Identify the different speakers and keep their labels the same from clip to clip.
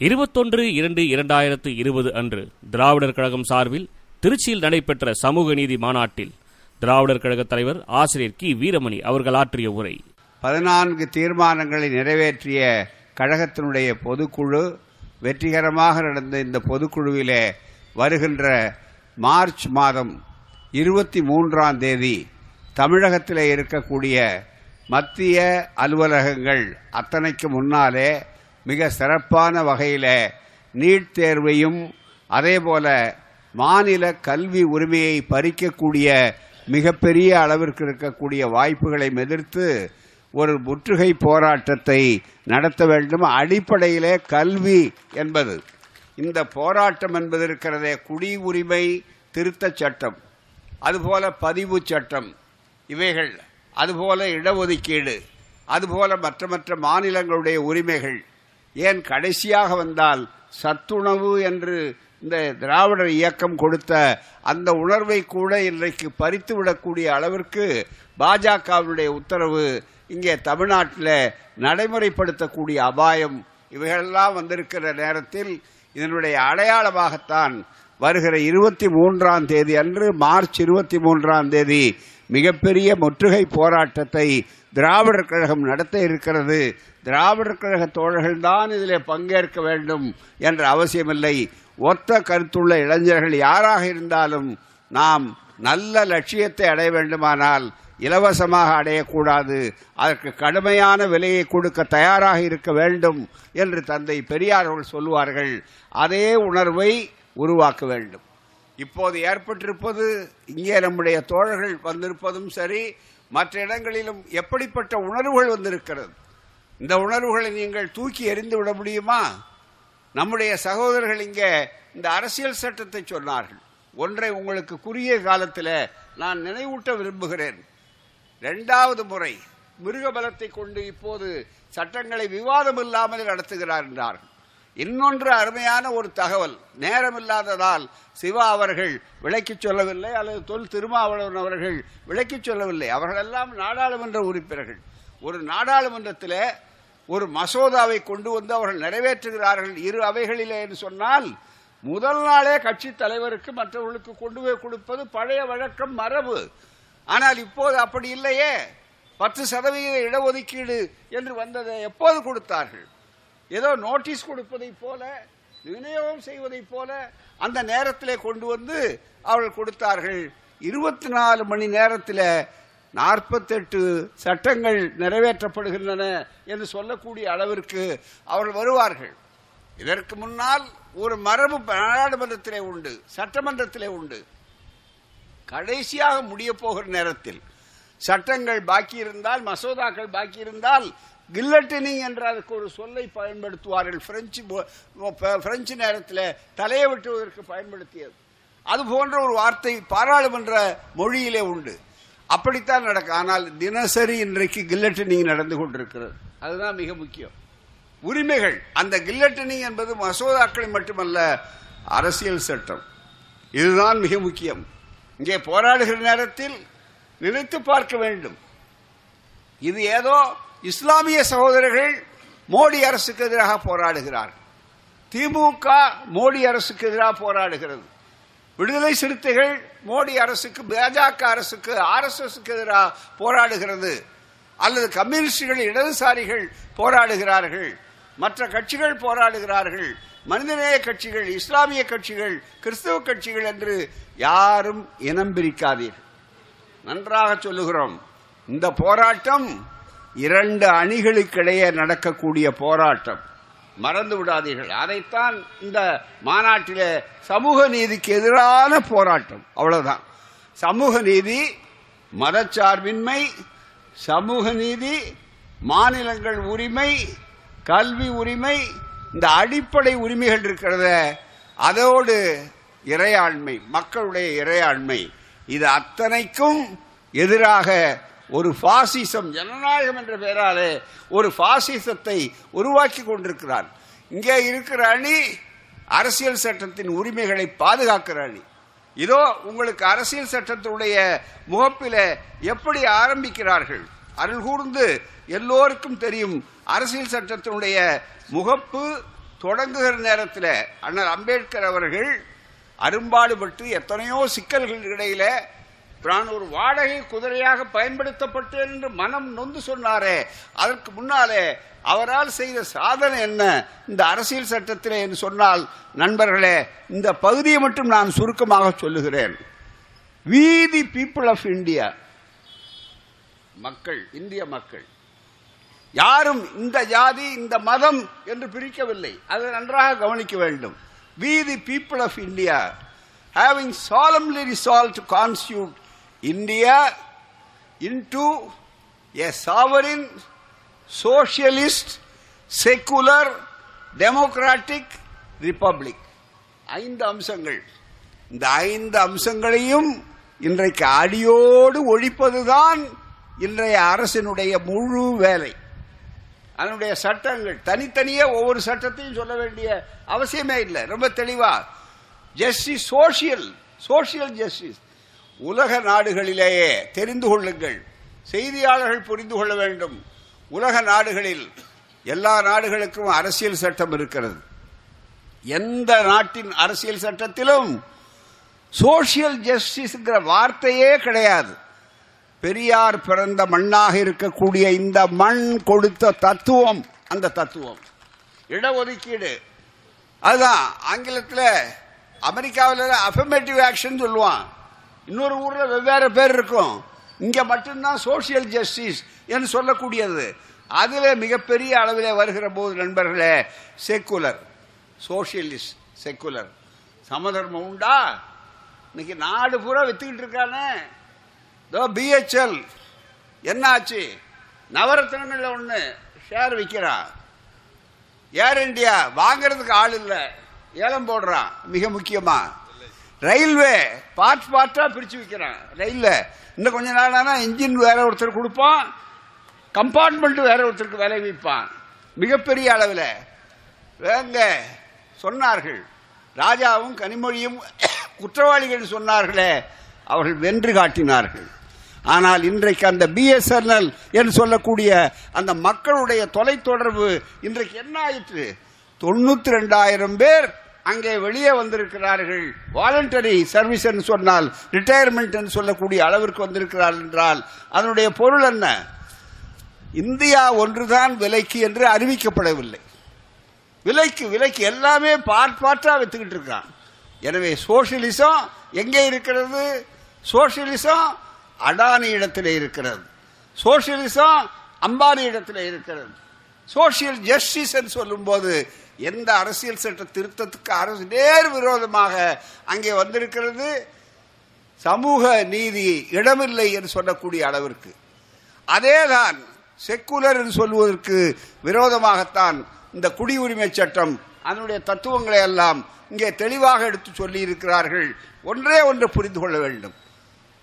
Speaker 1: இருபத்தொன்று இரண்டு இரண்டாயிரத்து இருபது அன்று திராவிடர் கழகம் சார்பில் திருச்சியில் நடைபெற்ற சமூக நீதி மாநாட்டில் திராவிடர் கழக தலைவர் ஆசிரியர் கி. வீரமணி அவர்கள் ஆற்றிய உரை.
Speaker 2: பதினான்கு தீர்மானங்களை நிறைவேற்றிய கழகத்தினுடைய பொதுக்குழு வெற்றிகரமாக நடந்த இந்த பொதுக்குழுவிலே வருகின்ற மார்ச் மாதம் இருபத்தி மூன்றாம் தேதி தமிழகத்தில் இருக்கக்கூடிய மத்திய அலுவலகங்கள் அத்தனைக்கு முன்னாலே மிக சிறப்பான வகையில் நீட் தேர்வையும் அதேபோல மாநில கல்வி உரிமையை பறிக்கக்கூடிய மிகப்பெரிய அளவிற்கு இருக்கக்கூடிய வாய்ப்புகளை எதிர்த்து ஒரு முற்றுகை போராட்டத்தை நடத்த வேண்டும். அடிப்படையிலே கல்வி என்பது இந்த போராட்டம் என்பது இருக்கிறதே குடி உரிமை திருத்தச் சட்டம் அதுபோல பதிவு சட்டம் இவைகள் அதுபோல இடஒதுக்கீடு அதுபோல மற்ற மற்ற மாநிலங்களுடைய உரிமைகள் ஏன் கடைசியாக வந்தால் சத்துணவு என்று இந்த திராவிடர் இயக்கம் கொடுத்த அந்த உணர்வை கூட இன்றைக்கு பறித்து விடக்கூடிய அளவிற்கு பாஜகவினுடைய உத்தரவு இங்கே தமிழ்நாட்டில் நடைமுறைப்படுத்தக்கூடிய அபாயம் இவைகளெல்லாம் வந்திருக்கிற நேரத்தில் இதனுடைய அடையாளமாகத்தான் வருகிற இருபத்தி மூன்றாம் தேதி அன்று மார்ச் இருபத்தி மூன்றாம் தேதி மிகப்பெரிய முற்றுகை போராட்டத்தை திராவிடர் கழகம் நடத்த இருக்கிறது. திராவிடர் கழக தோழர்கள் தான் இதில் பங்கேற்க வேண்டும் என்ற அவசியமில்லை. ஒத்த கருத்துள்ள இளைஞர்கள் யாராக இருந்தாலும் நாம் நல்ல லட்சியத்தை அடைய வேண்டுமானால் இலவசமாக அடையக்கூடாது. அதற்கு கடுமையான விலையை கொடுக்க தயாராக இருக்க வேண்டும் என்று தந்தை பெரியார் அவர்கள் சொல்லுவார்கள். அதே உணர்வை உருவாக்க வேண்டும். இப்போது ஏற்பட்டிருப்பது இங்கே நம்முடைய தோழர்கள் வந்திருப்பதும் சரி மற்ற இடங்களிலும் எப்படிப்பட்ட உணர்வுகள் வந்திருக்கிறது? இந்த உணர்வுகளை நீங்கள் தூக்கி எறிந்து விட முடியுமா? நம்முடைய சகோதரர்கள் இங்கே இந்த அரசியல் சட்டத்தை சொன்னார்கள். ஒன்றை உங்களுக்கு குறுகிய காலத்தில் நான் நினைவூட்ட விரும்புகிறேன். இரண்டாவது முறை மிருகபலத்தை கொண்டு இப்போது சட்டங்களை விவாதம் இல்லாமல் நடத்துகிறார் என்றார்கள். இன்னொன்று அருமையான ஒரு தகவல். நேரமில்லாததால் சிவா அவர்கள் விளக்கிச் சொல்லவில்லை அல்லது தொல் திருமாவளவன் அவர்கள் விளக்கிச் சொல்லவில்லை. அவர்களெல்லாம் நாடாளுமன்ற உறுப்பினர்கள். ஒரு நாடாளுமன்றத்தில் ஒரு மசோதாவை கொண்டு வந்து அவர்கள் நிறைவேற்றுகிறார்கள் இரு அவைகளிலே என்று சொன்னால் முதல் நாளே கட்சி தலைவருக்கு மற்றவர்களுக்கு கொண்டு போய் கொடுப்பது பழைய வழக்கம் மரபு. ஆனால் இப்போது அப்படி இல்லையே. பத்து சதவீத இடஒதுக்கீடு என்று வந்ததை எப்போது கொடுத்தார்கள்? ஏதோ நோட்டீஸ் கொடுப்பதை போல விநியோகம் செய்வதை போல அந்த நேரத்திலே கொண்டு வந்து அவர்கள் கொடுத்தார்கள். இருபத்தி நாலு மணி நேரத்தில் நாற்பத்தெட்டு சட்டங்கள் நிறைவேற்றப்படுகின்றன என்று சொல்லக்கூடிய அளவிற்கு அவர்கள் வருவார்கள். இதற்கு முன்னால் ஒரு மரபு நாடாளுமன்றத்திலே உண்டு சட்டமன்றத்திலே உண்டு. கடைசியாக முடிய போகிற நேரத்தில் சட்டங்கள் பாக்கி இருந்தால் மசோதாக்கள் பாக்கி இருந்தால் கில்லட்டினிங் என்ற அதுக்கு ஒரு சொல்லை பயன்படுத்துவார்கள். பிரெஞ்சு பிரெஞ்சு நேரத்தில் தலையை வெட்டுவதற்கு பயன்படுத்தியது. அது போன்ற ஒரு வார்த்தை பாராளுமன்ற மொழியிலே உண்டு. அப்படித்தான் நடக்கும். ஆனால் தினசரி இன்றைக்கு கில்லட்டினிங் நடந்து கொண்டிருக்கிறது. அதுதான் மிக முக்கியம். உரிமைகள். அந்த கில்லட்டினிங் என்பது மசோதாக்களை மட்டுமல்ல அரசியல் சட்டம். இதுதான் மிக முக்கியம். இங்கே போராடுகிற நேரத்தில் நினைத்து பார்க்க வேண்டும். இது ஏதோ இஸ்லாமிய சகோதரர்கள் மோடி அரசுக்கு எதிராக போராடுகிறார்கள் திமுக மோடி அரசுக்கு எதிராக போராடுகிறது. விடுதலை சிறுத்தைகள் மோடி அரசுக்கு பாஜக அரசுக்கு ஆர் எஸ் எதிராக போராடுகிறது. அல்லது கம்யூனிஸ்டுகள் இடதுசாரிகள் போராடுகிறார்கள். மற்ற கட்சிகள் போராடுகிறார்கள். மனிதநேய கட்சிகள் இஸ்லாமிய கட்சிகள் கிறிஸ்தவ கட்சிகள் என்று யாரும் இனம் பிரிக்காதீர்கள். நன்றாக சொல்லுகிறோம். இந்த போராட்டம் இரண்டு அணிகளுக்கிடையே நடக்கக்கூடிய போராட்டம். மறந்து விடாதீர்கள். அதைத்தான் இந்த மாநாட்டில் சமூக நீதிக்கு எதிரான போராட்டம். அவ்வளவுதான். சமூக நீதி மதச்சார்பின்மை சமூக நீதி மாநிலங்கள் உரிமை கல்வி உரிமை இந்த அடிப்படை உரிமைகள் இருக்கிறத அதோடு இறையாண்மை மக்களுடைய இறையாண்மை இது அத்தனைக்கும் எதிராக ஒரு பாசிசம் ஜனநாயகம் என்ற பெயராலே ஒரு பாசிசத்தை உருவாக்கி கொண்டிருக்கிறார் இங்கே இருக்கிற அணி அரசியல் சட்டத்தின் உரிமைகளை பாதுகாக்கிற அணி. இதோ உங்களுக்கு அரசியல் சட்டத்தினுடைய முகப்பில எப்படி ஆரம்பிக்கிறார்கள்? அருள் கூர்ந்து எல்லோருக்கும் தெரியும் அரசியல் சட்டத்தினுடைய முகப்பு தொடங்குகிற நேரத்தில் அண்ணல் அம்பேத்கர் அவர்கள் அரும்பாடுபட்டு எத்தனையோ சிக்கல்கள் இடையில நான் ஒரு வாடகை குதிரையாக பயன்படுத்தப்பட்டேன் என்று மனம் நொந்து சொன்னாரே. அதற்கு முன்னாலே அவரால் செய்த சாதனை என்ன? இந்த அரசியல் சட்டத்திலே என்று சொன்னால் நண்பர்களே இந்த பகுதியை மட்டும் நான் சுருக்கமாக சொல்லுகிறேன். We the people of India மக்கள் இந்திய மக்கள் யாரும் இந்த ஜாதி இந்த மதம் என்று பிரிக்கவில்லை. அதை நன்றாக கவனிக்க வேண்டும். We the people of India having solemnly resolved to constitute India into a sovereign, socialist, secular, democratic republic. ஐந்து அம்சங்கள். இந்த ஐந்து அம்சங்களையும் இன்றைக்கு அடியோடு ஒழிப்பதுதான் இன்றைய அரசினுடைய முழு வேலை. அதனுடைய சட்டங்கள் தனித்தனியே ஒவ்வொரு சட்டத்தையும் சொல்ல வேண்டிய அவசியமே இல்லை. ரொம்ப தெளிவா. ஜஸ்டிஸ் சோசியல் சோசியல் ஜஸ்டிஸ் உலக நாடுகளிலேயே தெரிந்து கொள்ளுங்கள். செய்தியாளர்கள் புரிந்து கொள்ள வேண்டும். உலக நாடுகளில் எல்லா நாடுகளுக்கும் அரசியல் சட்டம் இருக்கிறது. எந்த நாட்டின் அரசியல் சட்டத்திலும் சோசியல் ஜஸ்டிஸ்ங்கிற வார்த்தையே கிடையாது. பெரியார் பிறந்த மண்ணாக இருக்கக்கூடிய இந்த மண் கொடுத்த தத்துவம் அந்த தத்துவம். இடஒதுக்கீடு. அதுதான் ஆங்கிலத்தில் அமெரிக்காவில் அஃபர்மேட்டிவ் ஆக்ஷன் சொல்லுவான். இன்னொரு ஊர்ல வெவ்வேறு பேர் இருக்கும். இங்க மட்டும்தான் சோசியல் ஜஸ்டிஸ் என்று சொல்லக்கூடியது. அதுல மிகப்பெரிய அளவில் வருகிற போது நண்பர்களே செக்குலர் சோசியலிஸ்ட் செக்குலர் சமதர்மம் உண்டா? இன்னைக்கு நாடு பூரா வித்துக்கிட்டு இருக்கானே. இதோ பிஹெச்எல் என்னாச்சு? நவரத்னங்கள்ல ஒன்று ஷேர் விற்கிறான் ஏர் இண்டியா வாங்கிறதுக்கு ஆள் இல்லை. ஏலம் போடுறான் மிக முக்கியமாக ரயில்வே. பார்ட் பார்ட்டா பிரிச்சு விற்கிறான் ரயிலில். இன்னும் கொஞ்ச நாள் ஆனா இன்ஜின் வேற ஒருத்தர் கொடுப்பான். கம்பார்ட்மெண்ட் வேற ஒருத்தருக்கு வேலை விற்பான் மிகப்பெரிய அளவில். வேங்க சொன்னார்கள். ராஜாவும் கனிமொழியும் குற்றவாளிகள் சொன்னார்களே. அவர்கள் வென்று காட்டினார்கள். ஆனால் இன்றைக்கு அந்த பிஎஸ்என்எல் என்று சொல்லக்கூடிய அந்த மக்களுடைய தொலைத்தொடர்பு இன்றைக்கு என்ன ஆயிற்று? தொண்ணூத்தி ரெண்டாயிரம் பேர் அங்கே வெளியே வந்திருக்கிறார்கள். வாலண்டரி சர்வீஸ் என்று சொன்னால் ரிட்டையர்மெண்ட் என்று சொல்லக்கூடிய அளவிற்கு வந்திருக்கிறார்கள் என்றால் அதனுடைய பொருள் என்ன? இந்தியா ஒன்றுதான் விலைக்கு என்று அறிவிக்கப்படவில்லை. விலைக்கு விலைக்கு எல்லாமே பார்ட் பார்ட்டாக வித்துக்கிட்டு இருக்கான். எனவே சோசியலிசம் எங்கே இருக்கிறது? சோசியலிசம் அடானி இடத்திலே இருக்கிறது. சோசியலிசம் அம்பானி இடத்திலே இருக்கிறது. சோசியல் ஜஸ்டிஸ் என்று சொல்லும்போது எந்த அரசியல் சட்ட திருத்தத்துக்கு அரசு நேர் விரோதமாக அங்கே வந்திருக்கிறது? சமூக நீதி இடமில்லை என்று சொல்லக்கூடிய அளவிற்கு. அதேதான் செக்குலர் என்று சொல்வதற்கு விரோதமாகத்தான் இந்த குடியுரிமை சட்டம் அதனுடைய தத்துவங்களை எல்லாம் இங்கே தெளிவாக எடுத்து சொல்லி இருக்கிறார்கள் ஒன்றே ஒன்று புரிந்து கொள்ள வேண்டும்.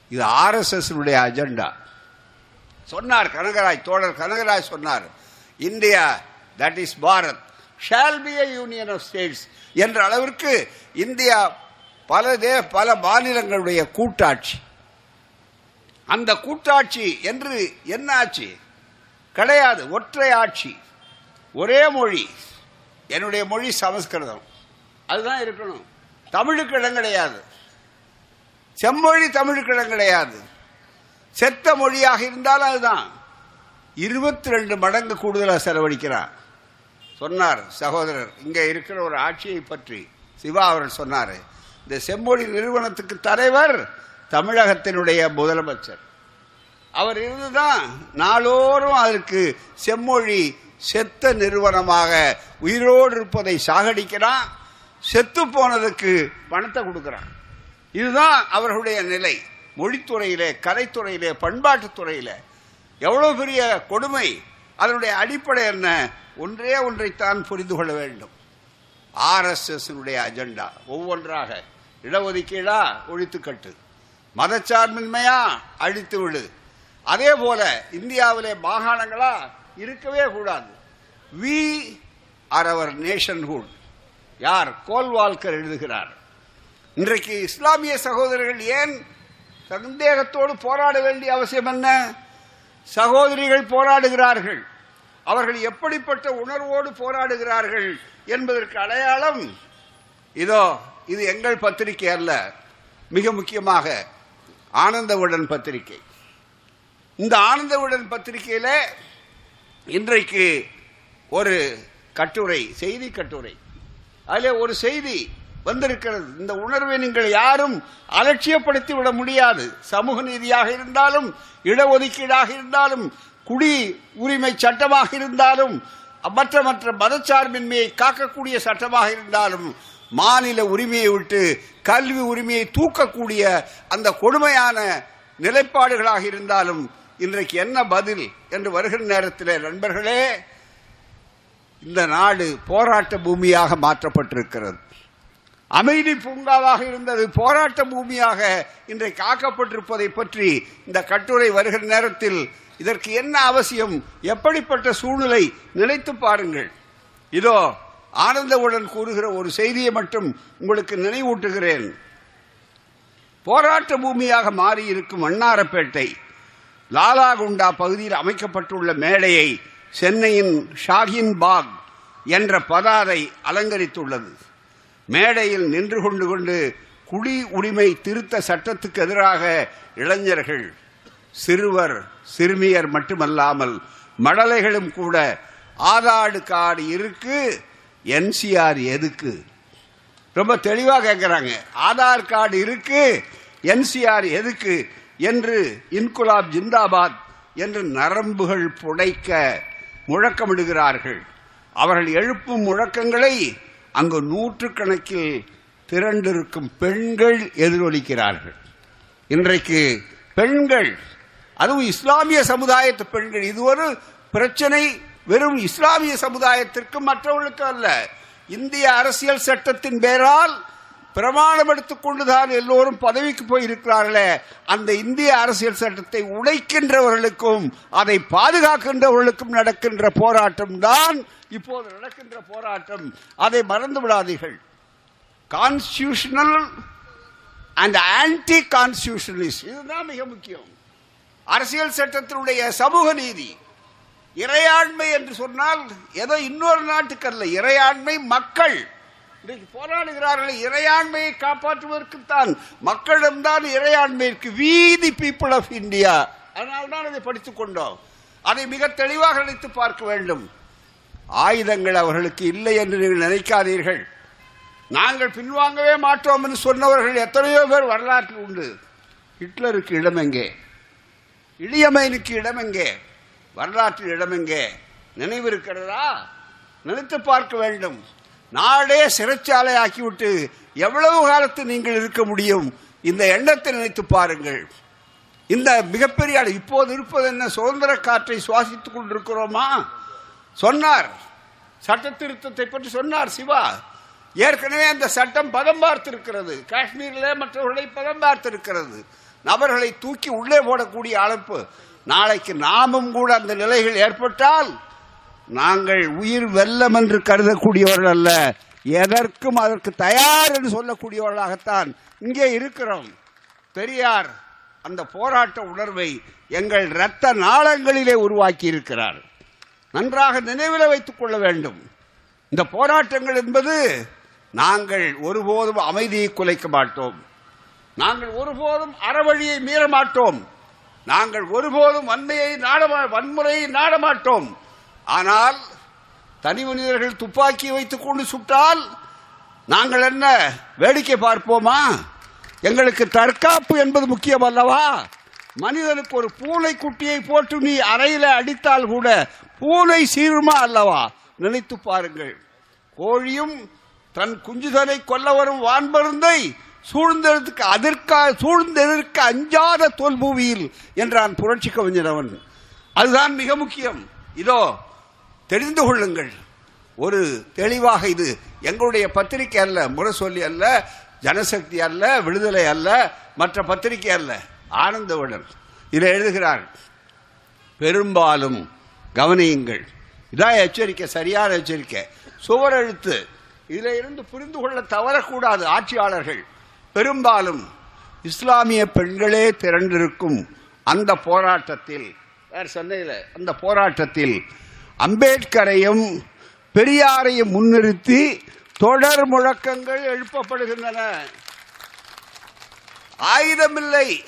Speaker 2: இது ஆர்எஸ்எஸ்னுடைய அஜெண்டா. சொன்னார் கனகராஜ் தோழர் கனகராஜ் சொன்னார் India that is Bharat. Shall be a union of states என்ற அளவிற்கு இந்தியா பல தே பல மாநிலங்களுடைய கூட்டாட்சி. அந்த கூட்டாட்சி என்று என்ன ஆட்சி? கிடையாது ஒற்றை ஆட்சி. ஒரே மொழி. என்னுடைய மொழி சமஸ்கிருதம். அதுதான் இருக்கணும். தமிழுக்கு இடம் கிடையாது. செம்மொழி தமிழுக்கு இடம் கிடையாது. செத்த மொழியாக இருந்தாலும் அதுதான். இருபத்தி ரெண்டு மடங்கு கூடுதலாக செலவழிக்கிறான். சொன்னார் சகோதரர். இங்கே இருக்கிற ஒரு ஆட்சியை பற்றி சிவா அவர்கள் சொன்னார். இந்த செம்மொழி நிறுவனத்துக்கு தலைவர் தமிழகத்தினுடைய முதலமைச்சர். அவர் இருந்துதான் நாளோறும் அதற்கு செம்மொழி செத்த நிறுவனமாக உயிரோடு இருப்பதை சாகடிக்கிறான் செத்து போனதுக்கு பணத்தை கொடுக்கிறான். இதுதான் அவர்களுடைய நிலை. மொழித்துறையிலே கலைத்துறையிலே பண்பாட்டுத் துறையிலே எவ்வளவு பெரிய கொடுமை. அதனுடைய அடிப்படை என்ன? ஒன்றே ஒன்றைத்தான் புரிந்து கொள்ள வேண்டும். ஆர்எஸ்எஸ் அஜெண்டா ஒவ்வொன்றாக. இடஒதுக்கீடா ஒழித்துக்கட்டு. மதச்சார்பின்மையா அழித்து விடு. அதே போல இந்தியாவிலே மாகாணங்களா இருக்கவே கூடாது. வி ஆர் அவர் நேஷன்ஹுட் யார்? கோல்வால்கர் எழுதுகிறார். இன்றைக்கு இஸ்லாமிய சகோதரர்கள் ஏன் சந்தேகத்தோடு போராட வேண்டிய அவசியம் என்ன? சகோதரிகள் போராடுகிறார்கள். அவர்கள் எப்படிப்பட்ட உணர்வோடு போராடுகிறார்கள் என்பதற்கு அடையாளம் இதோ இது எங்கள் பத்திரிகை அல்ல மிக முக்கியமாக ஆனந்தவுடன் பத்திரிகை. இந்த ஆனந்தவுடன் பத்திரிகையில இன்றைக்கு ஒரு கட்டுரை செய்தி கட்டுரை. அதிலே ஒரு செய்தி வந்திருக்கிறது. இந்த உணர்வை நீங்கள் யாரும் அலட்சியப்படுத்தி விட முடியாது. சமூக நீதியாக இருந்தாலும் இடஒதுக்கீடாக இருந்தாலும் குடி உரிமை சட்டமாக இருந்தாலும் மற்ற மற்ற மதச்சார்பின்மையை காக்கக்கூடிய சட்டமாக இருந்தாலும் மாநில உரிமையை விட்டு கல்வி உரிமையை தூக்கக்கூடிய அந்த கொடுமையான நிலைப்பாடுகளாக இருந்தாலும் இன்றைக்கு என்ன பதில் என்று வருகிற நேரத்தில் நண்பர்களே இந்த நாடு போராட்ட பூமியாக மாற்றப்பட்டிருக்கிறது. அமைதி பூங்காவாக இருந்தது போராட்ட பூமியாக இன்றைக்கு ஆக்கப்பட்டிருப்பதை பற்றி இந்த கட்டுரை வருகிற நேரத்தில் இதற்கு என்ன அவசியம்? எப்படிப்பட்ட சூழ்நிலை? நினைத்து பாருங்கள். இதோ ஆனந்தவுடன் கூறுகிற ஒரு செய்தியை மட்டும் உங்களுக்கு நினைவூட்டுகிறேன். போராட்ட பூமியாக மாறியிருக்கும் அன்னாரப்பேட்டை லாலாகுண்டா பகுதியில் அமைக்கப்பட்டுள்ள மேடையை சென்னையின் ஷாஹின் பாக் என்ற பதாதை அலங்கரித்துள்ளது. மேடையில் நின்று கொண்டு கொண்டு குடி உரிமை திருத்த சட்டத்துக்கு எதிராக இளைஞர்கள் சிறுவர் சிறுமியர் மட்டுமல்லாமல் மடலைகளும் கூட ஆதாடு கார்டு இருக்கு என்சிஆர் எதுக்கு? ரொம்ப தெளிவாக கேட்குறாங்க ஆதார் கார்டு இருக்கு என்சிஆர் எதுக்கு என்று இன்குலாப் ஜிந்தாபாத் என்று நரம்புகள் புடைக்க முழக்கமிடுகிறார்கள். அவர்கள் எழுப்பும் முழக்கங்களை அங்கு நூற்றுக்கணக்கில் திரண்டிருக்கும் பெண்கள் எதிரொலிக்கிறார்கள். இன்றைக்கு பெண்கள் அதுவும் இஸ்லாமிய சமுதாயத்து பெண்கள். இது ஒரு பிரச்சனை வெறும் இஸ்லாமிய சமுதாயத்திற்கு மற்றவர்களுக்கு அல்ல. இந்திய அரசியல் சட்டத்தின் பேரால் பிரமாணம் எடுத்துக்கொண்டுதான் எல்லோரும் பதவிக்கு போயிருக்கிறார்களே. அந்த இந்திய அரசியல் சட்டத்தை உடைக்கின்றவர்களுக்கும் அதை பாதுகாக்கின்றவர்களுக்கும் நடக்கின்ற போராட்டம் தான் இப்போது நடக்கின்ற போராட்டம். அதை மறந்து விடாதீர்கள். கான்ஸ்டியூஷனல் அண்ட் ஆன்டி கான்ஸ்டியூஷனலிஸ்ட் இதுதான் மிக முக்கியம். அரசியல் சட்டத்தினுடைய சமூக நீதி. இறையாண்மை என்று சொன்னால் ஏதோ இன்னொரு நாட்டுக்கு அல்ல இறையாண்மை மக்கள். இன்றைக்கு போராடுகிறார்கள் இறையாண்மையை காப்பாற்றுவதற்குத்தான். மக்களிடம்தான் இறையாண்மை இருக்கு வீதி பீப்புள் ஆஃப் இந்தியா அதனால்தான் அதை படித்துக் கொண்டோம். அதை மிக தெளிவாக நினைத்து பார்க்க வேண்டும். ஆயுதங்கள் அவர்களுக்கு இல்லை என்று நீங்கள் நினைக்காதீர்கள். நாங்கள் பின்வாங்கவே மாட்டோம் என்று சொன்னவர்கள் எத்தனையோ பேர் வரலாற்றில் உண்டு. ஹிட்லருக்கு இடம் எங்கே? இளியமைனுக்கு இடம் எங்கே? வரலாற்றில் இடம் எங்கே? நினைவு இருக்கிறதா? நினைத்து பார்க்க வேண்டும். நாடே சிறைச்சாலை ஆக்கிவிட்டு எவ்வளவு காலத்து நீங்கள் இருக்க முடியும்? இந்த எண்ணத்தை நினைத்து பாருங்கள். இந்த மிகப்பெரிய இப்போது இருப்பது என்ன? சுதந்திர காற்றை சுவாசித்துக் கொண்டிருக்கிறோமா? சொன்னார். சட்ட திருத்தத்தை பற்றி சொன்னார் சிவா. ஏற்கனவே அந்த சட்டம் பதம் பார்த்திருக்கிறது. காஷ்மீரிலே மற்றவர்களை பதம் பார்த்திருக்கிறது. நபர்களை தூக்கி உள்ளே போடக்கூடிய அழைப்பு. நாளைக்கு நாமும் கூட அந்த நிலைகள் ஏற்பட்டால் நாங்கள் உயிர் வெல்லம் என்று கருதக்கூடியவர்கள் அல்ல. எதற்கும் அதற்கு தயார் என்று சொல்லக்கூடியவர்களாகத்தான் இங்கே இருக்கிறோம். பெரியார் அந்த போராட்ட உணர்வை எங்கள் இரத்த நாளங்களிலே உருவாக்கி இருக்கிறார். நன்றாக நினைவில் வைத்துக் கொள்ள வேண்டும். இந்த போராட்டங்கள் என்பது நாங்கள் ஒருபோதும் அமைதியை குலைக்க மாட்டோம். நாங்கள் ஒருபோதும் அறவழியை மீற மாட்டோம் நாங்கள் ஒருபோதும் வன்மையை நாடமா வன்முறையை நாட மாட்டோம் ஆனால் தனி மனிதர்கள் துப்பாக்கி வைத்துக் கொண்டு சுட்டால் நாங்கள் என்ன வேடிக்கை பார்ப்போமா? எங்களுக்கு தற்காப்பு என்பது முக்கியம் அல்லவா? மனிதனுக்கு ஒரு பூனை குட்டியை போட்டு நீ அறையில அடித்தால் கூட பூனை சீருமா அல்லவா? நினைத்து பாருங்கள். கோழியும் தன் குஞ்சுதனை கொல்ல வரும் வான்பருந்தை சூழ்ந்ததற்கு அதற்கா சூழ்ந்ததற்கு அஞ்சாத தோல்பூவியில் என்றான் புரட்சி கவிஞர் அவன். அதுதான் மிக முக்கியம். இதோ தெரிந்து கொள்ளுங்கள். ஒரு தெளிவாக இது எங்களுடைய பத்திரிகை அல்ல முரசொல்லி அல்ல ஜனசக்தி அல்ல விடுதலை அல்ல மற்ற பத்திரிகை அல்ல. ஆனந்தவுடன் இதை எழுதுகிறார். பெரும்பாலும் கவனியுங்கள். இதான் எச்சரிக்கை சரியான எச்சரிக்கை. சுவர் எழுத்து இதில் இருந்து புரிந்து கொள்ள தவறக்கூடாது ஆட்சியாளர்கள். பெரும்பாலும் இஸ்லாமிய பெண்களே திரண்டிருக்கும் அந்த போராட்டத்தில் வேறு சென்னையில் அந்த போராட்டத்தில் அம்பேத்கரையும் பெரியாரையும் முன்னிறுத்தி தொடர் முழக்கங்கள் எழுப்பப்படுகின்றன. ஆயுதமில்லை.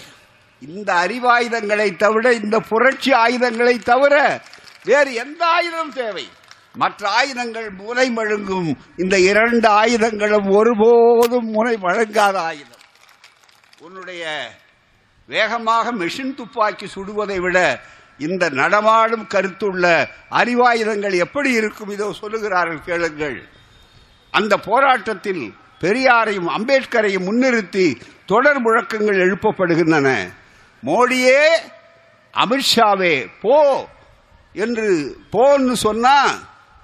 Speaker 2: இந்த அறிவாயுதங்களை தவிர இந்த புரட்சி ஆயுதங்களை தவிர வேறு எந்த ஆயுதம் தேவை. மற்ற ஆயுதங்கள் முனை மழுங்கும். இந்த இரண்டு ஆயுதங்களும் ஒருபோதும் முனை வழங்காத ஆயுதம். உன்னுடைய வேகமாக மெஷின் துப்பாக்கி சுடுவதை விட இந்த நடமாடும் கருத்துள்ள அறிவாயுதங்கள் எப்படி இருக்கும் இதோ சொல்லுகிறார்கள் கேளுங்கள். அந்த போராட்டத்தில் பெரியாரையும் அம்பேத்கரையும் முன்னிறுத்தி தொடர் முழக்கங்கள் எழுப்பப்படுகின்றன. மோடியே அமித்ஷாவே போ என்று போன்னு சொன்னா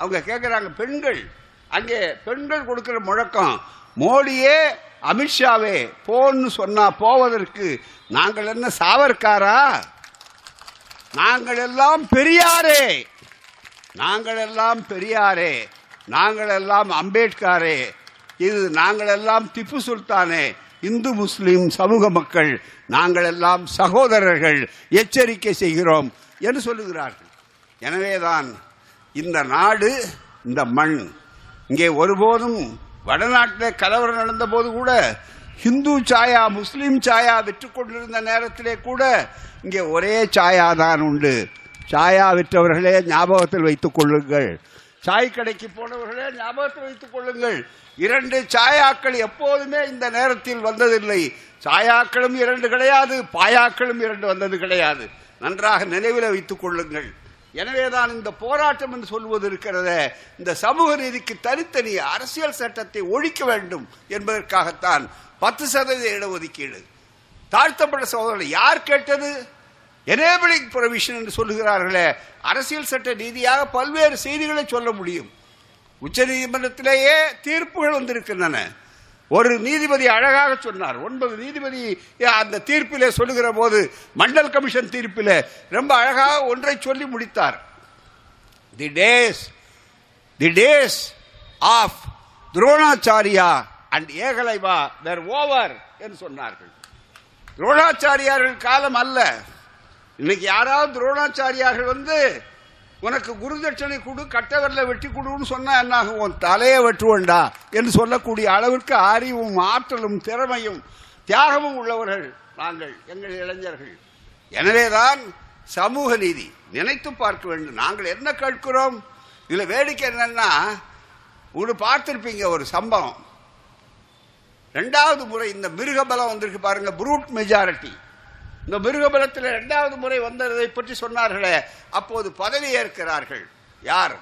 Speaker 2: அவங்க கேட்குறாங்க பெண்கள். அங்கே பெண்கள் கொடுக்குற முழக்கம் மோடியே அமித்ஷாவே போன்னு சொன்னா போவதற்கு நாங்கள் என்ன சாவர்காரா நாங்கள் எல்லாம் பெரியாரே. நாங்கள் எல்லாம் பெரியாரே. நாங்கள் எல்லாம் அம்பேத்காரே. இது நாங்கள் எல்லாம் திப்பு சுல்தானே. இந்து முஸ்லிம் சமூக மக்கள் நாங்கள் எல்லாம் சகோதரர்கள் எச்சரிக்கை செய்கிறோம் என்று சொல்லுகிறார்கள். எனவேதான் இந்த நாடு இந்த மண். இங்கே ஒருபோதும் வடநாட்டில் கலவரம் நடந்த போது கூட ஹிந்து சாயா முஸ்லீம் சாயா விற்று கொண்டிருந்த நேரத்திலே கூட இங்கே ஒரே சாயா தான் உண்டு. சாயா விற்றவர்களே ஞாபகத்தில் வைத்துக் கொள்ளுங்கள். சாய் கடைக்கு போனவர்களே ஞாபகத்தில் வைத்துக் கொள்ளுங்கள். இரண்டு சாயாக்கள் எப்போதுமே இந்த நேரத்தில் வந்ததில்லை. சாயாக்களும் இரண்டு கிடையாது பாயாக்களும் இரண்டு வந்தது கிடையாது. நன்றாக நினைவில் வைத்துக் கொள்ளுங்கள். எனவேதான் இந்த போராட்டம் என்று சொல்வது இருக்கிறதே. இந்த சமூக நீதிக்கு தனித்தனி அரசியல் சட்டத்தை ஒழிக்க வேண்டும் என்பதற்காகத்தான் பத்து சதவீத இடஒதுக்கீடு. தாழ்த்தப்பட்ட சகோதரர்கள் யார் கேட்டது? எனேபிளிங் ப்ரொவிஷன் என்று சொல்லுகிறார்களே. அரசியல் சட்ட ரீதியாக பல்வேறு செய்திகளை சொல்ல முடியும். உச்ச நீதிமன்றத்திலேயே தீர்ப்புகள் வந்திருக்கின்றன. ஒரு நீதிபதி அழகாக சொன்னார். ஒன்பது நீதிபதி அந்த தீர்ப்பிலே சொல்லுகிற போது மண்டல் கமிஷன் தீர்ப்பிலே ரொம்ப அழகாக ஒன்றை சொல்லி முடித்தார். The days the days of Dronacharya and Ekalavya were over என்று சொன்னார்கள். துரோணாச்சாரியார்கள் காலம் அல்ல. இன்னைக்கு யாராவது துரோணாச்சாரியார்கள் வந்து உனக்கு குரு தட்சணை கொடு கட்டவரில் வெட்டி கொடுன்னு சொன்னா என்னாகும்? உன் தலையை வெட்டுவோண்டா என்று சொல்லக்கூடிய அளவிற்கு அறிவும் ஆற்றலும் திறமையும் தியாகமும் உள்ளவர்கள் நாங்கள் எங்கள் இளைஞர்கள். எனவேதான் சமூக நீதி நினைத்து பார்க்க வேண்டும். நாங்கள் என்ன கேட்கிறோம்? இதில் வேடிக்கை என்னன்னா உங்களுக்கு பார்த்திருப்பீங்க ஒரு சம்பவம். ரெண்டாவது முறை இந்த மிருகபலம் வந்திருக்கு பாருங்க புரூட் மெஜாரிட்டி இந்த மிருகபலத்தில் இரண்டாவது முறை வந்ததை பற்றி சொன்னார்களே அப்போது பதவி ஏற்கிறார்கள். யார்?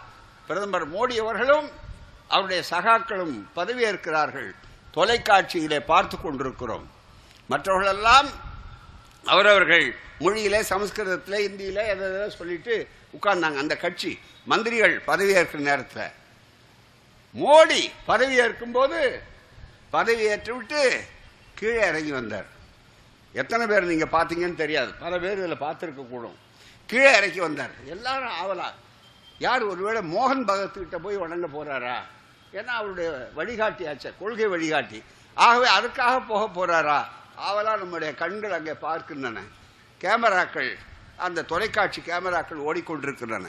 Speaker 2: பிரதமர் மோடி அவர்களும் அவருடைய சகாக்களும் பதவி ஏற்கிறார்கள். தொலைக்காட்சியிலே பார்த்து கொண்டிருக்கிறோம். மற்றவர்களெல்லாம் அவரவர்கள் மொழியிலே சமஸ்கிருதத்திலே இந்தியில் எதை சொல்லிட்டு உட்கார்ந்தாங்க. அந்த கட்சி மந்திரிகள் பதவியேற்கிற நேரத்தில். மோடி பதவியேற்கும் போது பதவி விட்டு கீழே இறங்கி வந்தார். எத்தனை பேர் நீங்க பாத்தீங்கன்னு தெரியாது. பல பேர் இதில் பார்த்துருக்க கூடும். கீழே இறக்கி வந்தார். எல்லாரும் ஆவலா. யார் ஒருவேளை மோகன் பகத் கிட்ட போய் வணங்க போறாரா? ஏன்னா அவருடைய வழிகாட்டி ஆச்சே கொள்கை வழிகாட்டி. ஆகவே அதுக்காக போக போறாரா? ஆவலா நம்முடைய கண்கள் அங்கே பார்க்கின்றன. கேமராக்கள் அந்த தொலைக்காட்சி கேமராக்கள் ஓடிக்கொண்டிருக்கின்றன.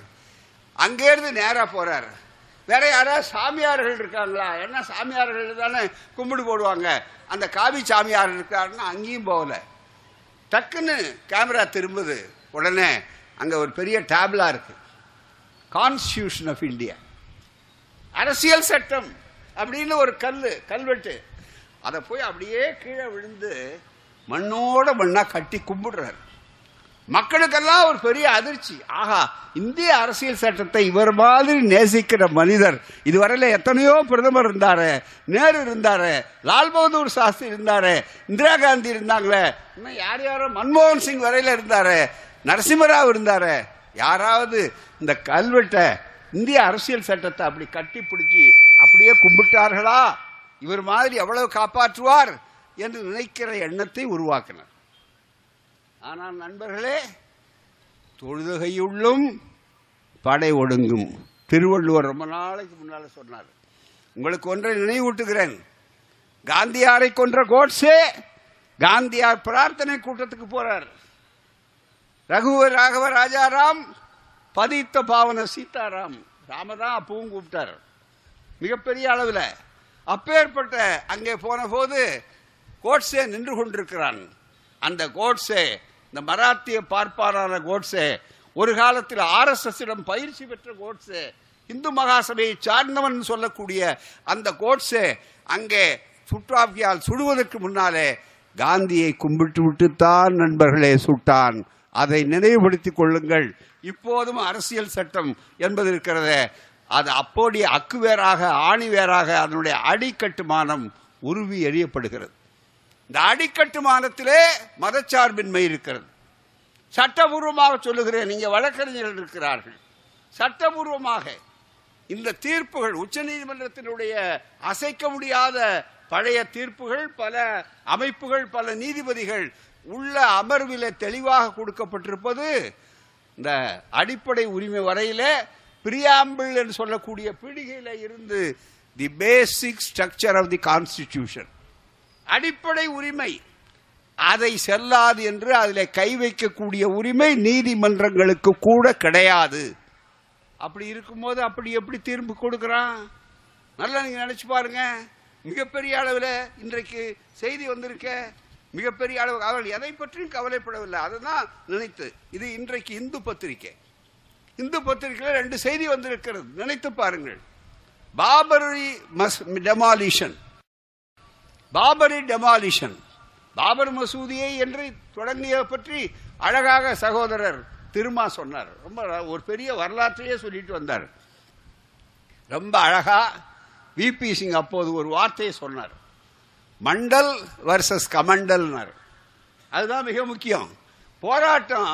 Speaker 2: அங்கேருந்து நேராக போகிறார் வேற யாராவது சாமியார்கள் இருக்காங்களா? என்ன சாமியார்கள் தானே கும்பிடு போடுவாங்க. அந்த காவி சாமியார் இருக்காருன்னா அங்கேயும் போகலை. டக்குன்னு கேமரா திரும்புது. உடனே அங்கே ஒரு பெரிய டேப்லா இருக்கு. கான்ஸ்டியூஷன் ஆஃப் இந்தியா அரசியல் சட்டம் அப்படின்னு ஒரு கல் கல்வெட்டு. அதை போய் அப்படியே கீழே விழுந்து மண்ணோட மண்ணா கட்டி கும்பிடுறாரு. மக்களுக்கெல்லாம் ஒரு பெரிய அதிர்ச்சி. ஆஹா இந்திய அரசியல் சட்டத்தை இவர் மாதிரி நேசிக்கிற மனிதர் இதுவரையில எத்தனையோ பிரதமர் இருந்தாரு நேரு இருந்தாரு லால் பகதூர் சாஸ்திரி இருந்தாரு இந்திரா காந்தி இருந்தாங்களே இன்னும் யார் யாரோ மன்மோகன் சிங் வரையில இருந்தாரு நரசிம்மராவ் இருந்தாரு யாராவது இந்த கல்வெட்டை இந்திய அரசியல் சட்டத்தை அப்படி கட்டி பிடிச்சி அப்படியே கும்பிட்டார்களா? இவர் மாதிரி எவ்வளவு காப்பாற்றுவார் என்று நினைக்கிற எண்ணத்தை உருவாக்கினார். ஆனால் நண்பர்களே தொழுதுகையுள்ளும் படை ஒடுங்கும். திருவள்ளுவர் ரொம்ப நாளைக்கு முன்னால சொன்னார் உங்களுக்கு ஒன்றை நினைவூட்டுகிறேன். காந்தியாரை கொன்ற கோட்ஸே காந்தியார் பிரார்த்தனை கூட்டத்துக்கு போறார். ரகுவ ராகவ ராஜாராம் பதித்த பாவன சீதாராம் ராமதான் அப்பவும் கூப்பிட்டார். மிகப்பெரிய அளவில் அப்பேற்பட்ட அங்கே போன போது கோட்ஸே நின்று கொண்டிருக்கிறான். அந்த கோட்ஸே இந்த மராத்திய பார்ப்பாரான கோட்ஸே ஒரு காலத்தில் ஆர்எஸ்எஸ்ஸிடம் பயிற்சி பெற்ற கோட்ஸே இந்து மகாசபையை சார்ந்தவன் சொல்லக்கூடிய அந்த கோட்ஸே அங்கே சுற்றாபியால் சுடுவதற்கு முன்னாலே காந்தியை கும்பிட்டு விட்டுத்தான் நண்பர்களே சுட்டான். அதை நினைவுபடுத்திக் கொள்ளுங்கள். இப்போதும் அரசியல் சட்டம் என்பது இருக்கிறது. அது அப்போடைய அக்குவேராக ஆணிவேராக ஆணி வேறாக அதனுடைய அடிக்கட்டுமானம் உருவி எறியப்படுகிறது. இந்த அடிக்கட்டுமானத்திலே மதச்சார்பின்மை இருக்கிறது. சட்டபூர்வமாக சொல்லுகிறேன் நீங்க வழக்கறிஞர்கள் இருக்கிறார்கள். சட்டபூர்வமாக இந்த தீர்ப்புகள் உச்சநீதிமன்றத்தினுடைய அசைக்க முடியாத பழைய தீர்ப்புகள் பல அமைப்புகள் பல நீதிபதிகள் உள்ள அமர்விலே தெளிவாக கொடுக்கப்பட்டிருப்பது இந்த அடிப்படை உரிமை வரையில பிரியாம்பிள் என்று சொல்லக்கூடிய பிடிகையில இருந்து the basic structure of the constitution அடிப்படை உரிமை. அதை செல்லாது என்று அதில் கை வைக்கக்கூடிய உரிமை நீதிமன்றங்களுக்கு கூட கிடையாது. அப்படி இருக்கும்போது அப்படி எப்படி தீர்ப்பு கொடுக்கிறான்? நல்லா நீங்க நினைச்சு பாருங்க. மிகப்பெரிய அளவில் இன்றைக்கு செய்தி வந்திருக்க. மிகப்பெரிய அளவு அவர்கள் எதை பற்றியும் கவலைப்படவில்லை. அதுதான் நினைத்து. இது இன்றைக்கு இந்து பத்திரிகை. இந்து பத்திரிகையில் ரெண்டு செய்தி வந்திருக்கிறது. நினைத்து பாருங்கள். பாபரி மஸ் டெமாலிஷன். பாபரி டெமாலிஷன். பாபர் மசூதியை என்று தொடங்கிய பற்றி அழகாக சகோதரர் திருமா சொன்னார். ரொம்ப ஒரு பெரிய வரலாற்றையே சொல்லிட்டு வந்தார். ரொம்ப அழகா விபி சிங் அப்போது ஒரு வார்த்தையை சொன்னார். மண்டல் வர்சஸ் கமண்டல்னார். அதுதான் மிக முக்கியம். போராட்டம்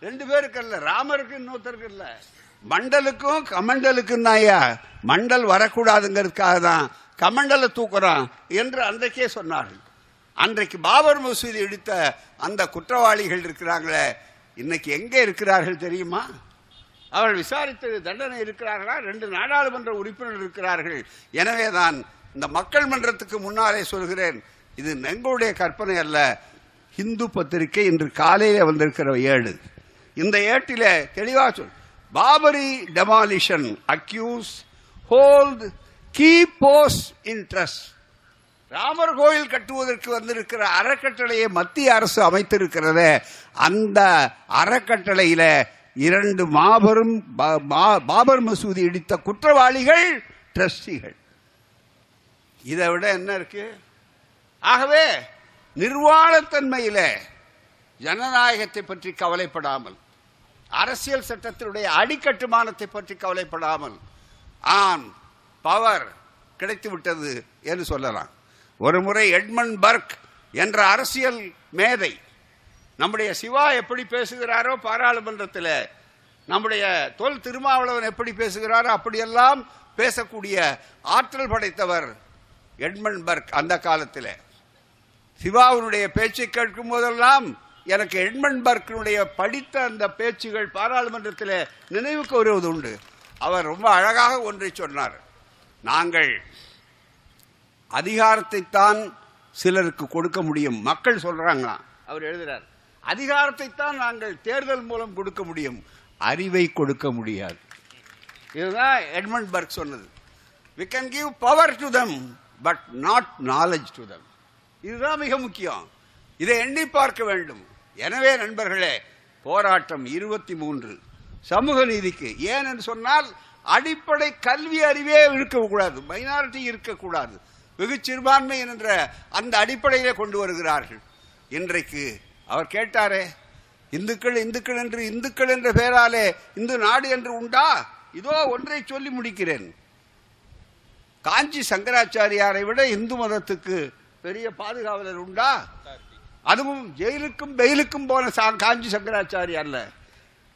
Speaker 2: ரெண்டு பேருக்கு இல்ல ராமருக்கு இன்னொருத்தருக்கு இல்லை. மண்டலுக்கும் கமண்டலுக்கும் ஐயா மண்டல் வரக்கூடாதுங்கிறதுக்காக தான் கமண்டல தூக்குறான் என்று அன்றைக்கே சொன்னார்கள். அன்றைக்கு பாபர் மசூதி இடித்த அந்த குற்றவாளிகள் இருக்கிறாங்களே இன்னைக்கு எங்கே இருக்கிறார்கள் தெரியுமா? அவர்கள் விசாரித்து தண்டனை இருக்கிறார்களா? ரெண்டு நாடாளுமன்ற உறுப்பினர் இருக்கிறார்கள். எனவேதான் இந்த மக்கள் மன்றத்துக்கு முன்னாலே சொல்கிறேன் இது எங்களுடைய கற்பனை அல்ல. இந்து பத்திரிகை இன்று காலையில் வந்திருக்கிற ஏடு இந்த ஏட்டில் தெளிவாக சொல் Babri demolition accused hold key posts post interest Ramar கோயில் கட்டுவதற்கு வந்திருக்கிற அறக்கட்டளையை மத்திய அரசு அமைத்திருக்கிறத அந்த அறக்கட்டளையில இரண்டு மாபெரும் பா- பாபர் மசூதி இடித்த குற்றவாளிகள் ட்ரஸ்டிகள். இதை விட என்ன இருக்கு? ஆகவே நிர்வாணத்தன்மையில ஜனநாயகத்தை பற்றி கவலைப்படாமல் அரசியல் சட்டத்தினுடைய அடிக்கட்டுமானத்தை பற்றி கவலைப்படாமல் ஆம் பவர் கிடைத்து விட்டது என்று சொல்லலாம். ஒரு முறை எட்மன் பர்க் என்ற அரசியல் மேதை நம்முடைய சிவா எப்படி பேசுகிறாரோ பாராளுமன்றத்தில் நம்முடைய தொல் திருமாவளவன் எப்படி பேசுகிறாரோ அப்படியெல்லாம் பேசக்கூடிய ஆற்றல் படைத்தவர் எட்மன் பர்க் அந்த காலத்தில். சிவாவுடைய பேச்சை கேட்கும் போதெல்லாம் எனக்கு எட்மன் பர்க்கினுடைய படித்த அந்த பேச்சுகள் பாராளுமன்றத்தில் நினைவுக்கு வருவது உண்டு அவர் ரொம்ப அழகாக ஒன்றை சொன்னார். நாங்கள் அதிகாரத்தைத்தான் சிலருக்கு கொடுக்க முடியும். மக்கள் சொல்றாங்களாம் அவர் எழுதுறார். அதிகாரத்தைத்தான் நாங்கள் தேர்தல் மூலம் கொடுக்க முடியும். அறிவை கொடுக்க முடியாது. இதுதான் எட்மண்ட் பர்க் சொன்னது. We can give power to them but not knowledge to them. இதுதான் மிக முக்கியம். இதை எண்ணி பார்க்க வேண்டும். எனவே நண்பர்களே போராட்டம் இருபத்தி மூன்று. சமூக நீதிக்கு. ஏன் என்று சொன்னால் அடிப்படை கல்வி அறிவே இருக்கக்கூடாது மைனாரிட்டி இருக்கக்கூடாது. வெகு சிறுபான்மை என்ற அந்த அடிப்படையிலே கொண்டு வருகிறார்கள். இன்றைக்கு அவர் கேட்டாரே இந்துக்கள் இந்துக்கள் என்று இந்துக்கள் என்ற பெயராலே இந்து நாடு என்று உண்டா? இதோ ஒன்றை சொல்லி முடிக்கிறேன். காஞ்சி சங்கராச்சாரியாரை விட இந்து மதத்துக்கு பெரிய பாதுகாவலர் உண்டா? அதுவும் ஜெயிலுக்கும் பெயிலுக்கும் போன சா- காஞ்சி சங்கராச்சாரியார்ல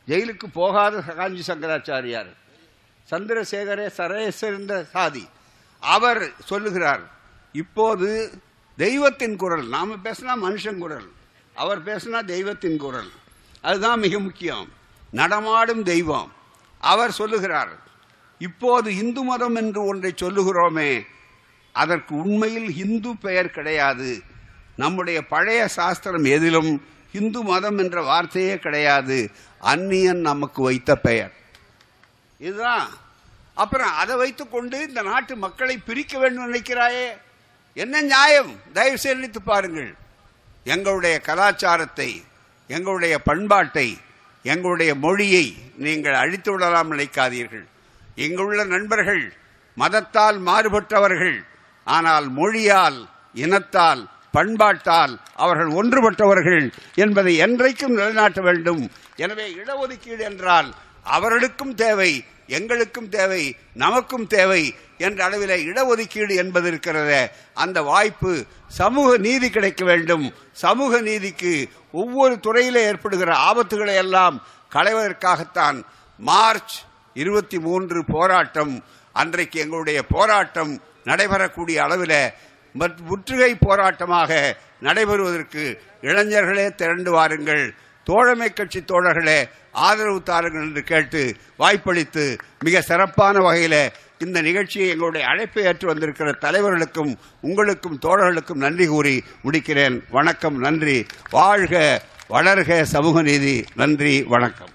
Speaker 2: ஜெயிலுக்கு போகாத காஞ்சி சங்கராச்சாரியார். சந்திரசேகரே சரேசர்ந்த சாதி. அவர் சொல்லுகிறார் இப்போது தெய்வத்தின் குரல் நாம பேசினா மனுஷன் குரல் அவர் பேசினா தெய்வத்தின் குரல். அதுதான் மிக முக்கியம். நடமாடும் தெய்வம். அவர் சொல்லுகிறார் இப்போது இந்து மதம் என்று ஒன்றை சொல்லுகிறோமே அதற்கு உண்மையில் இந்து பெயர் கிடையாது. நம்முடைய பழைய சாஸ்திரம் எதிலும் இந்து மதம் என்ற வார்த்தையே கிடையாது. அந்நியன் நமக்கு வைத்த பெயர். இதுதான். அப்புறம் அதை வைத்துக்கொண்டு இந்த நாட்டு மக்களை பிரிக்க வேண்டும் நினைக்கிறாயே. என்ன நியாயம்? தயவு செய்து பாருங்கள். எங்களுடைய கலாச்சாரத்தை எங்களுடைய பண்பாட்டை எங்களுடைய மொழியை நீங்கள் அழித்து விடலாம் நினைக்காதீர்கள். இங்குள்ள நண்பர்கள் மதத்தால் மாறுபட்டவர்கள். ஆனால் மொழியால் இனத்தால் பண்பாட்டால் அவர்கள் ஒன்றுபட்டவர்கள் என்பதை என்றைக்கும் நிலைநாட்ட வேண்டும். எனவே இடஒதுக்கீடு என்றால் அவர்களுக்கும் தேவை எங்களுக்கும் தேவை நமக்கும் தேவை என்ற அளவில் இடஒதுக்கீடு என்பது இருக்கிறத அந்த வாய்ப்பு சமூக நீதி கிடைக்க வேண்டும். சமூக நீதிக்கு ஒவ்வொரு துறையிலே ஏற்படுகிற ஆபத்துகளை எல்லாம் களைவதற்காகத்தான் மார்ச் இருபத்தி மூன்று போராட்டம் அன்றைக்கு எங்களுடைய போராட்டம் நடைபெறக்கூடிய அளவில் முற்றுகை போராட்டமாக நடைபெறுவதற்கு இளைஞர்களே திரண்டு வாருங்கள். தோழமை கட்சி தோழர்களே ஆதரவு தாருங்கள் என்று கேட்டு வாய்ப்பளித்து மிக சிறப்பான வகையில் இந்த நிகழ்ச்சியை எங்களுடைய அழைப்பை ஏற்று வந்திருக்கிற தலைவர்களுக்கும் உங்களுக்கும் தோழர்களுக்கும் நன்றி கூறி முடிக்கிறேன். வணக்கம் நன்றி. வாழ்க வளர்க சமூக நீதி. நன்றி வணக்கம்.